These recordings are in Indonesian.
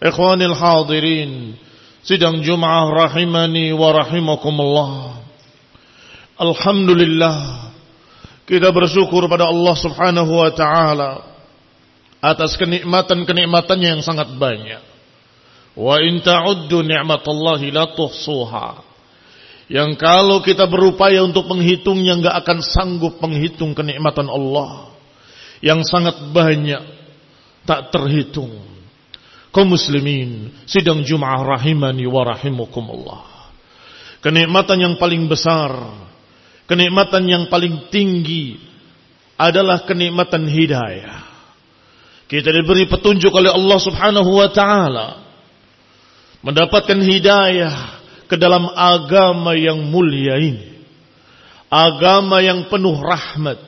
Ikhwanil hadirin Sidang Jum'ah rahimani wa rahimakumullah. Alhamdulillah Kita bersyukur pada Allah subhanahu wa ta'ala Atas kenikmatan-kenikmatannya yang sangat banyak. Wa in ta'uddu ni'matallahi la tuhsuha. Yang kalau kita berupaya untuk menghitungnya nggak akan sanggup menghitung kenikmatan Allah. Yang sangat banyak Tak terhitung kaum muslimin sidang Jum'ah rahimani wa rahimakumullah kenikmatan yang paling besar kenikmatan yang paling tinggi adalah kenikmatan hidayah. Kita diberi petunjuk oleh Allah Subhanahu wa taala mendapatkan hidayah ke dalam agama yang mulia ini. Agama yang penuh rahmat.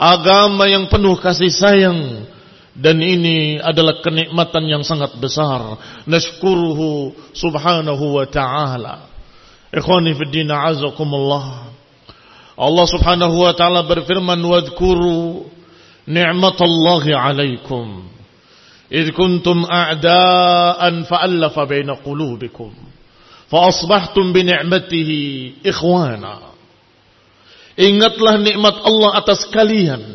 Agama yang penuh kasih sayang dan ini adalah kenikmatan yang sangat besar. Nashkuruhu subhanahu wa ta'ala. Ikhwani fid din azakumullah Allah subhanahu wa ta'ala berfirman Wadkuru ni'matallahi alaikum. Id kuntum a'daan fa'allafa baina qulubikum. Fa'asbahtum bi ni'matihi ikhwana. Ingatlah nikmat Allah atas kalian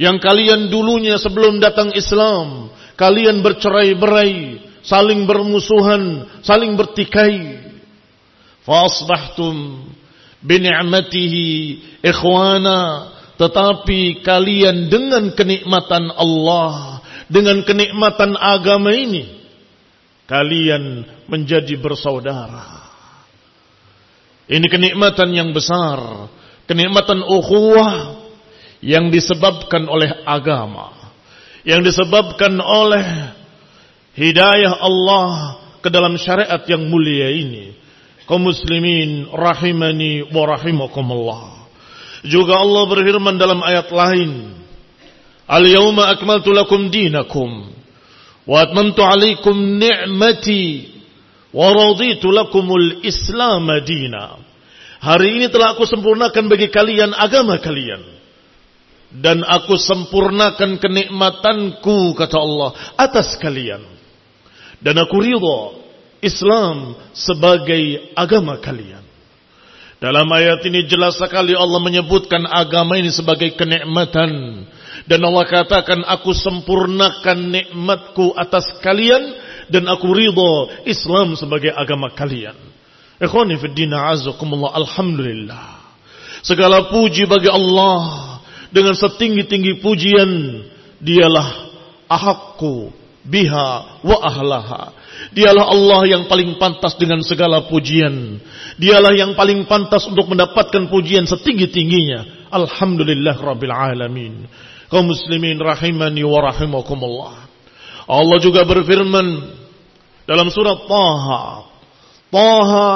yang kalian dulunya sebelum datang Islam, kalian bercerai-berai, saling bermusuhan, saling bertikai. Fasbahtum bini'matihi ikhwana, tetapi kalian dengan kenikmatan Allah, dengan kenikmatan agama ini, kalian menjadi bersaudara. Ini kenikmatan yang besar, kenikmatan ukhuwah yang disebabkan oleh agama, yang disebabkan oleh hidayah Allah ke dalam syariat yang mulia ini. Kaum muslimin rahimani wa rahimakumullah. Juga Allah berfirman dalam ayat lain, Al-yawma akmaltu lakum dinakum wa atmamtu alaikum ni'mati wa raditu lakumul Islam dina. Hari ini telah aku sempurnakan bagi kalian agama kalian dan aku sempurnakan kenikmatanku kata Allah atas kalian dan aku ridha Islam sebagai agama kalian Dalam ayat ini jelas sekali Allah menyebutkan agama ini sebagai kenikmatan. Dan Allah katakan, aku sempurnakan nikmatku atas kalian. Dan aku ridho Islam sebagai agama kalian. Ikhwani fiddina azakumullah. Alhamdulillah. Segala puji bagi Allah. Dengan setinggi-tinggi pujian. Dialah ahakku biha wa ahlaha. Dialah Allah yang paling pantas dengan segala pujian. Dialah yang paling pantas untuk mendapatkan pujian setinggi-tingginya. Alhamdulillah Rabbil Alamin. Kaum muslimin rahimani wa rahimakumullah. Allah juga berfirman dalam surat Taha. Taha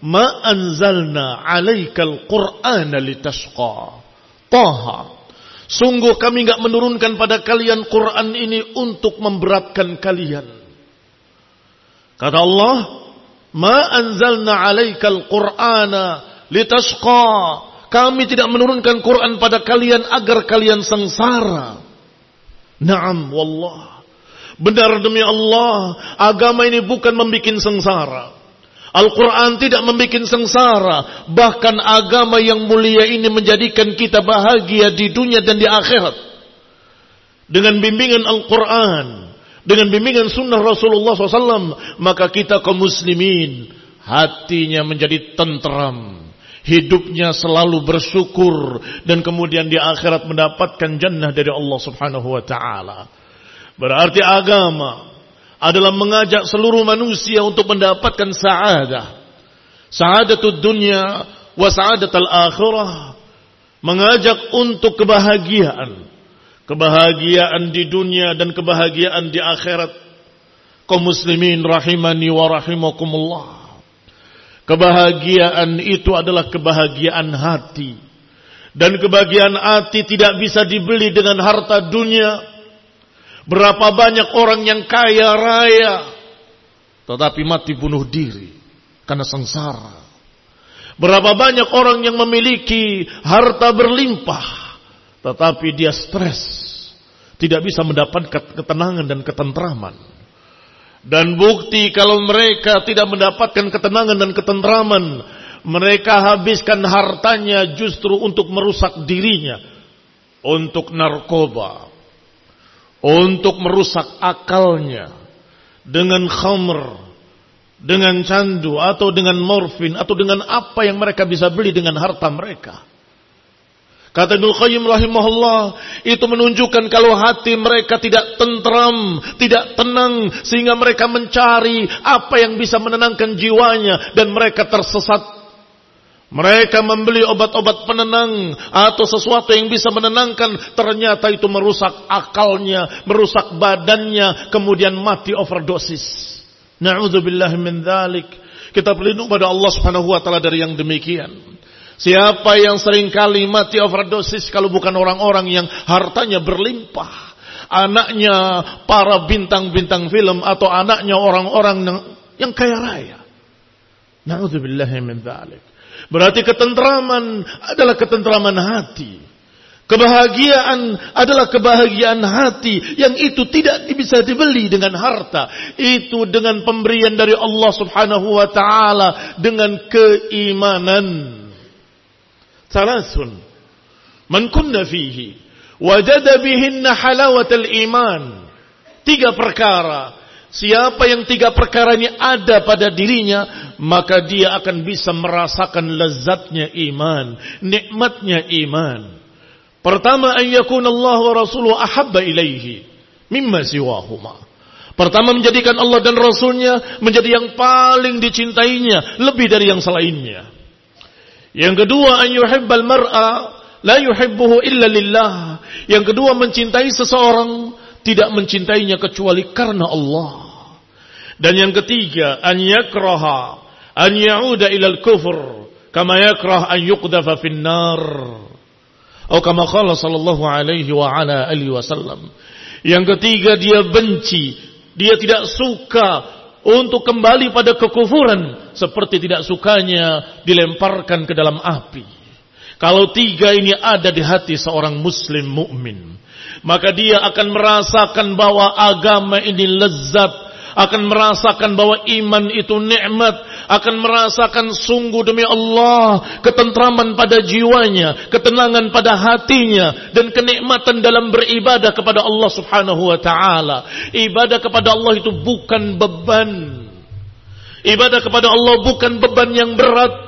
ma anzalna alaikal qur'ana litashqa. Taha. Sungguh kami enggak menurunkan pada kalian Quran ini untuk memberatkan kalian. Kata Allah, "Ma anzalna 'alaikal Qur'ana litashqa." Kami tidak menurunkan Quran pada kalian agar kalian sengsara. Naam wallah. Benar demi Allah, agama ini bukan membuat sengsara. Al-Quran tidak membuat sengsara. Bahkan agama yang mulia ini menjadikan kita bahagia di dunia dan di akhirat. Dengan bimbingan Al-Quran dengan bimbingan sunnah Rasulullah SAW, maka kita kaum muslimin hatinya menjadi tentram. Hidupnya selalu bersyukur dan kemudian di akhirat mendapatkan jannah dari Allah Subhanahu wa taala. Berarti agama adalah mengajak seluruh manusia untuk mendapatkan sa'adah. Sa'adatul dunia wa sa'adatul akhirah. Mengajak untuk kebahagiaan kebahagiaan di dunia dan kebahagiaan di akhirat. Kaum muslimin rahimani wa rahimakumullah. Kebahagiaan itu adalah kebahagiaan hati. Dan kebahagiaan hati tidak bisa dibeli dengan harta dunia. Berapa banyak orang yang kaya raya. Tetapi mati bunuh diri. Karena sengsara. Berapa banyak orang yang memiliki harta berlimpah tetapi dia stres, tidak bisa mendapatkan ketenangan dan ketentraman. Dan bukti kalau mereka tidak mendapatkan ketenangan dan ketentraman, mereka habiskan hartanya justru untuk merusak dirinya, untuk narkoba, untuk merusak akalnya dengan khamr, dengan candu atau dengan morfin atau dengan apa yang mereka bisa beli dengan harta mereka. Kata Ibnu Qayyim rahimahullah, itu menunjukkan kalau hati mereka tidak tentram, tidak tenang sehingga mereka mencari apa yang bisa menenangkan jiwanya dan mereka tersesat. Mereka membeli obat-obat penenang atau sesuatu yang bisa menenangkan, ternyata itu merusak akalnya, merusak badannya, kemudian mati overdosis. Na'udzubillah min dzalik. Kita berlindung pada Allah Subhanahu wa taala dari yang demikian. Siapa yang sering kali mati overdosis kalau bukan orang-orang yang hartanya berlimpah. Anaknya para bintang-bintang film atau anaknya orang-orang yang kaya raya. Na'udzubillahi min dzalik. Berarti ketentraman adalah ketentraman hati. Kebahagiaan adalah kebahagiaan hati yang itu tidak bisa dibeli dengan harta. Itu dengan pemberian dari Allah Subhanahu wa taala dengan keimanan. Thalathun. Man kunna fihi. Wajada bihinna halawatal iman. Tiga perkara. Siapa yang tiga perkara ini ada pada dirinya, maka dia akan bisa merasakan lezatnya iman, nikmatnya iman. Pertama, an Allah wa Rasuluhu ahabba ilaihi mimma siwahuma. Pertama menjadikan Allah dan Rasulnya menjadi yang paling dicintainya lebih dari yang selainnya. Yang kedua an yuhibbal mar'a la yuhibbuhu illa lillah. Yang kedua mencintai seseorang tidak mencintainya kecuali karena Allah. Dan yang ketiga an yakraha an ya'uda ilal kufur kama yakrah an yuqdafa fin nar. Atau kama qala sallallahu alaihi wa ala alihi wasallam. Yang ketiga dia benci, dia tidak suka untuk kembali pada kekufuran seperti tidak sukanya dilemparkan ke dalam api. Kalau tiga ini ada di hati seorang muslim mukmin, maka dia akan merasakan bahwa agama ini lezat, akan merasakan bahwa iman itu nikmat, akan merasakan sungguh demi Allah ketentraman pada jiwanya, ketenangan pada hatinya dan kenikmatan dalam beribadah kepada Allah Subhanahu wa taala. Ibadah kepada Allah itu bukan beban. Ibadah kepada Allah bukan beban yang berat,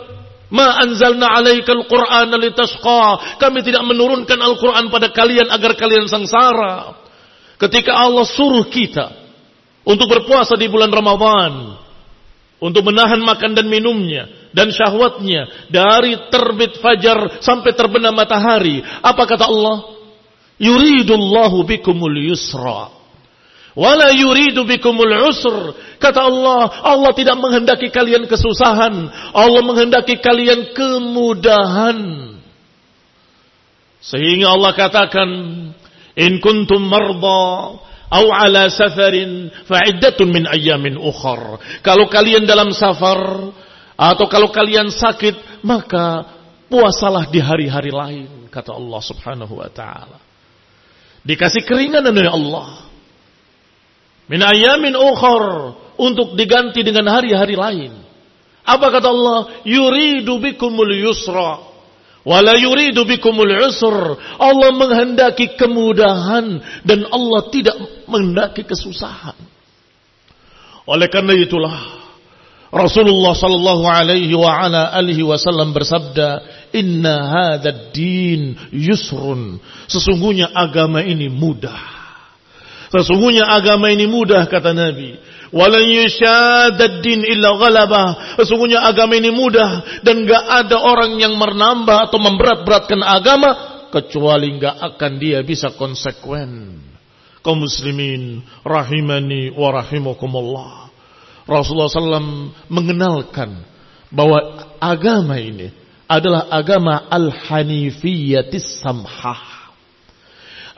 Ma anzalna alaikal Qur'ana litashqa. Kami tidak menurunkan Al-Quran pada kalian agar kalian sengsara. Ketika Allah suruh kita untuk berpuasa di bulan Ramadhan, untuk menahan makan dan minumnya dan syahwatnya dari terbit fajar sampai terbenam matahari. Apa kata Allah? Yuridullahu bikumul yusra. Wala yuridu bikumul usr. Kata Allah, Allah tidak menghendaki kalian kesusahan. Allah menghendaki kalian kemudahan. Sehingga Allah katakan, In kuntum marda au ala safarin fa'iddatun min ayyamin ukhar. Kalau kalian dalam safar atau kalau kalian sakit, maka puasalah di hari-hari lain, kata Allah Subhanahu wa taala. Dikasih keringanan oleh Allah min ayamin ukhar untuk diganti dengan hari-hari lain. Apa kata Allah? Yuridu bikumul yusra wala yuridu bikumul usr. Allah menghendaki kemudahan dan Allah tidak menghendaki kesusahan. Oleh karena itulah Rasulullah sallallahu alaihi wa ala alihi wasallam bersabda, "Inna hadzal din yusrun." Sesungguhnya agama ini mudah. Sesungguhnya agama ini mudah kata Nabi. Walan yushadad din illa ghalabah. Sesungguhnya agama ini mudah dan gak ada orang yang menambah atau memberat-beratkan agama kecuali gak akan dia bisa konsekuen. Kaum muslimin rahimani wa rahimakumullah. Rasulullah SAW mengenalkan bahwa agama ini adalah agama al-hanifiyatis samhah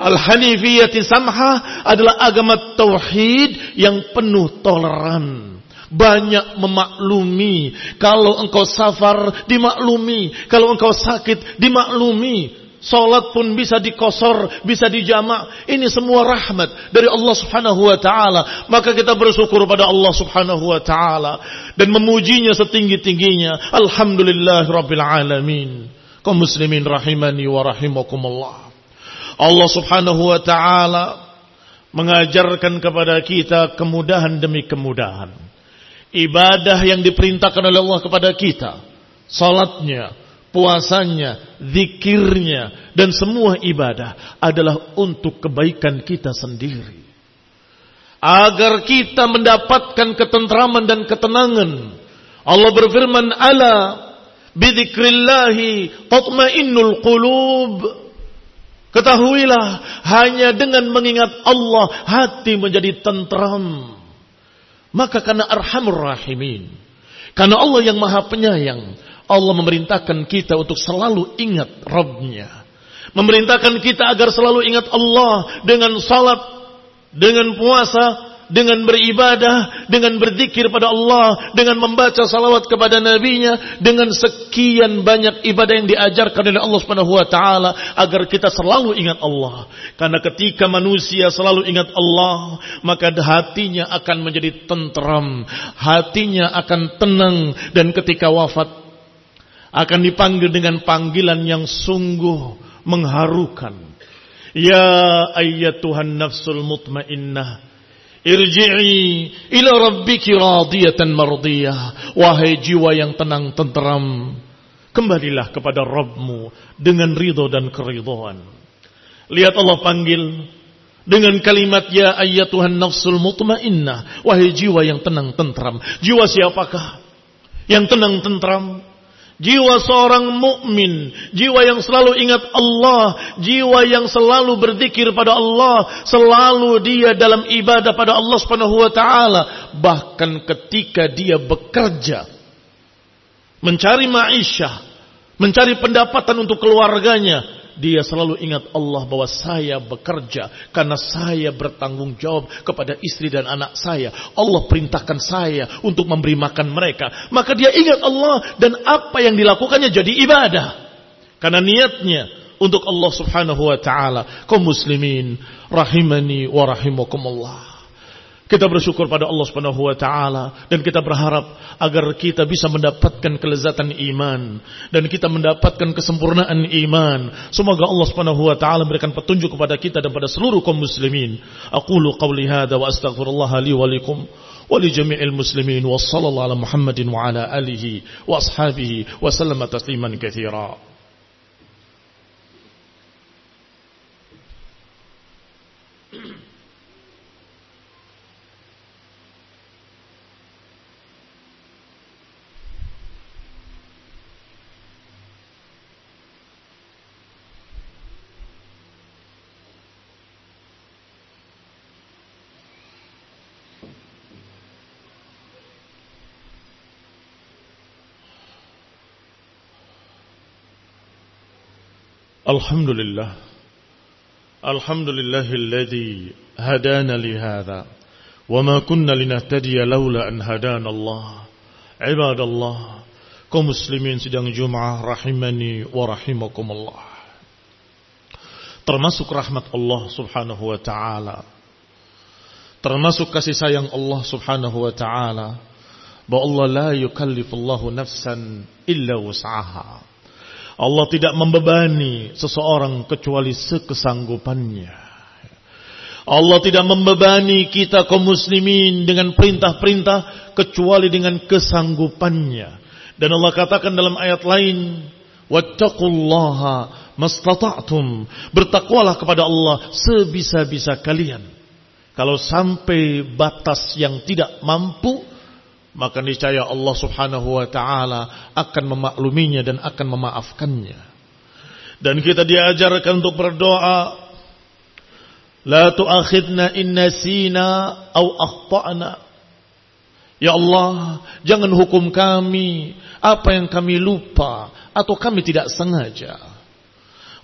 Al-Hanifiyati Samha adalah agama tauhid yang penuh toleran. Banyak memaklumi. Kalau engkau safar, dimaklumi. Kalau engkau sakit, dimaklumi. Salat pun bisa dikosor, bisa dijamak. Ini semua rahmat dari Allah Subhanahu wa taala. Maka kita bersyukur pada Allah Subhanahu wa taala dan memujinya setinggi-tingginya. Alhamdulillah rabbil alamin. Kaum muslimin rahimani wa rahimakumullah. Allah subhanahu wa ta'ala mengajarkan kepada kita kemudahan demi kemudahan. Ibadah yang diperintahkan oleh Allah kepada kita. Salatnya, puasanya, zikirnya, dan semua ibadah adalah untuk kebaikan kita sendiri. Agar kita mendapatkan ketentraman dan ketenangan. Allah berfirman, Ala bidikrillahi tatmainnul qulub. Ketahuilah hanya dengan mengingat Allah hati menjadi tentram. Maka karena arhamur rahimin. Karena Allah yang maha penyayang. Allah memerintahkan kita untuk selalu ingat Rabbnya. Memerintahkan kita agar selalu ingat Allah dengan salat, dengan puasa, dengan beribadah, dengan berzikir pada Allah, dengan membaca salawat kepada nabinya, dengan sekian banyak ibadah yang diajarkan oleh Allah Subhanahu wa taala agar kita selalu ingat Allah. Karena ketika manusia selalu ingat Allah, maka hatinya akan menjadi tentram, hatinya akan tenang dan ketika wafat akan dipanggil dengan panggilan yang sungguh mengharukan. Ya ayyatuhan nafsul mutmainnah Irji'i ila rabbiki radiyatan mardiyah. Wahai jiwa yang tenang tenteram. Kembalilah kepada Rabbmu dengan ridho dan keridhaan. Lihat Allah panggil dengan kalimat ya ayyatuhan nafsul mutmainnah. Wahai jiwa yang tenang tentram. Jiwa siapakah? Yang tenang tentram Jiwa seorang mukmin, jiwa yang selalu ingat Allah, jiwa yang selalu berzikir pada Allah, selalu dia dalam ibadah pada Allah Subhanahu wa taala, bahkan ketika dia bekerja mencari maisha, mencari pendapatan untuk keluarganya, dia selalu ingat Allah bahwa saya bekerja karena saya bertanggung jawab kepada istri dan anak saya. Allah perintahkan saya untuk memberi makan mereka. Maka dia ingat Allah dan apa yang dilakukannya jadi ibadah. Karena niatnya untuk Allah subhanahu wa ta'ala. Kau muslimin rahimani wa rahimakumullah. Kita bersyukur pada Allah Subhanahu wa taala dan kita berharap agar kita bisa mendapatkan kelezatan iman dan kita mendapatkan kesempurnaan iman. Semoga Allah Subhanahu wa taala memberikan petunjuk kepada kita dan pada seluruh kaum muslimin. Aqulu qawli hadza wa astaghfirullah li wa lakum wa li jami'il muslimin wa sallallahu ala Muhammadin wa ala alihi wa ashabihi wa sallama tasliman katsira. الحمد لله الحمد لله الذي هدانا لهذا وما كنا لنهتدي لولا أن هدانا الله عباد الله كمسلمين sedang rahimani wa rahimakumullah. Termasuk rahmat Allah Subhanahu wa taala. Termasuk kasih sayang Allah Subhanahu wa taala. Bahwa Allah la yukallifullahu nafsan illa wus'aha. Allah tidak membebani seseorang kecuali sekesanggupannya. Allah tidak membebani kita kaum muslimin dengan perintah-perintah kecuali dengan kesanggupannya. Dan Allah katakan dalam ayat lain, "Wattaqullaha mastata'tum." Bertakwalah kepada Allah sebisa-bisa kalian. Kalau sampai batas yang tidak mampu, maka niscaya Allah Subhanahu wa taala akan memakluminya dan akan memaafkannya. Dan kita diajarkan untuk berdoa La tu'akhidna in nasina au akhtana. Ya Allah, jangan hukum kami apa yang kami lupa atau kami tidak sengaja.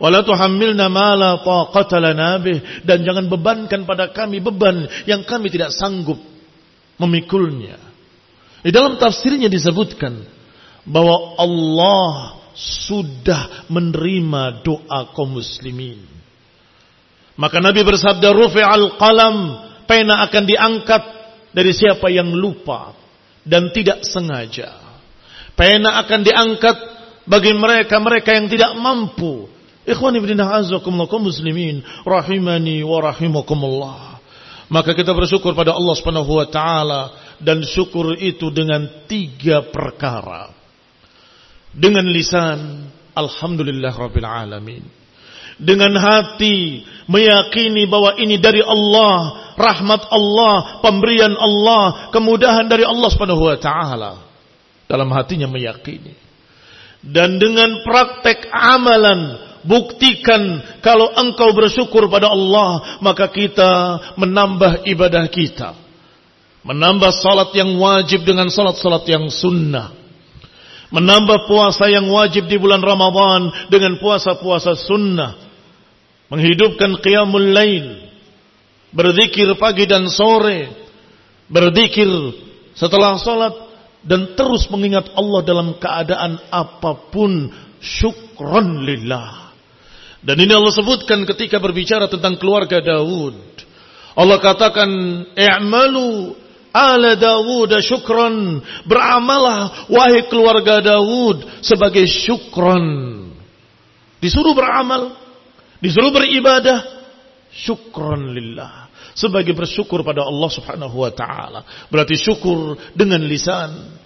Wala tuhammilna ma la taqata lana bih dan jangan bebankan pada kami beban yang kami tidak sanggup memikulnya. Di dalam tafsirnya disebutkan bahwa Allah sudah menerima doa kaum muslimin. Maka Nabi bersabda, al qalam, pena akan diangkat dari siapa yang lupa dan tidak sengaja. Pena akan diangkat bagi mereka-mereka yang tidak mampu. Ikhwan ibn kaum muslimin rahimani wa rahimakumullah. Maka kita bersyukur pada Allah Subhanahu wa taala dan syukur itu dengan tiga perkara. Dengan lisan alhamdulillah rabbil alamin. Dengan hati meyakini bahwa ini dari Allah, rahmat Allah, pemberian Allah, kemudahan dari Allah Subhanahu wa taala. Dalam hatinya meyakini. Dan dengan praktek amalan Buktikan kalau engkau bersyukur pada Allah, maka kita menambah ibadah kita. Menambah salat yang wajib dengan salat-salat yang sunnah. Menambah puasa yang wajib di bulan Ramadhan dengan puasa-puasa sunnah. Menghidupkan qiyamul lail. Berzikir pagi dan sore. Berzikir setelah salat dan terus mengingat Allah dalam keadaan apa pun syukron lillah. Dan ini Allah sebutkan ketika berbicara tentang keluarga Daud. Allah katakan, "I'malu ala Dawud syukran." Beramalah wahai keluarga Daud sebagai syukran. Disuruh beramal, disuruh beribadah, syukran lillah. Sebagai bersyukur pada Allah Subhanahu wa taala. Berarti syukur dengan lisan,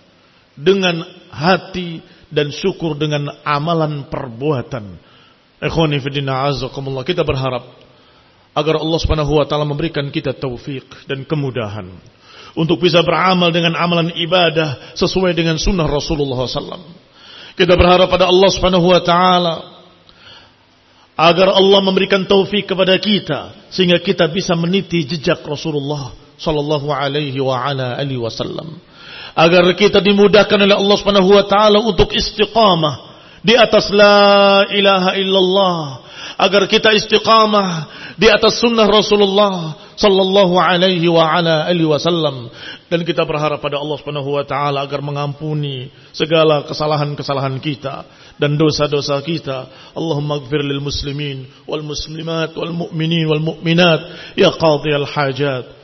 dengan hati dan syukur dengan amalan perbuatan. Ikhwani fidina azakumullah. Kita berharap agar Allah Subhanahu wa taala memberikan kita taufik dan kemudahan untuk bisa beramal dengan amalan ibadah sesuai dengan sunnah Rasulullah SAW. Kita berharap pada Allah Subhanahu wa taala agar Allah memberikan taufik kepada kita sehingga kita bisa meniti jejak Rasulullah sallallahu alaihi wasallam. Agar kita dimudahkan oleh Allah Subhanahu wa taala untuk istiqamah di atas la ilaha illallah agar kita istiqamah di atas sunnah Rasulullah sallallahu alaihi wa ala alihi wasallam dan kita berharap pada Allah Subhanahu wa taala agar mengampuni segala kesalahan-kesalahan kita dan dosa-dosa kita Allahumma ighfir lil muslimin wal muslimat wal mu'minin wal mu'minat ya qadhiyal hajat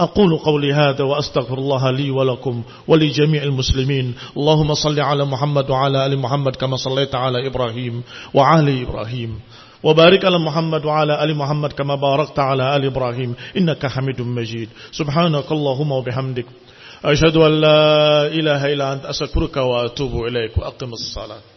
أقول قولي هذا وأستغفر الله لي ولكم ولجميع المسلمين اللهم صل على محمد وعلى آل محمد كما صليت على إبراهيم وعلى إبراهيم وبارك على محمد وعلى آل محمد كما باركت على آل إبراهيم. إنك حميد مجيد. سبحانك اللهم وبحمدك. أشهد أن لا إله إلا أنت. أستغفرك وأتوب إليك. وأقم الصلاة.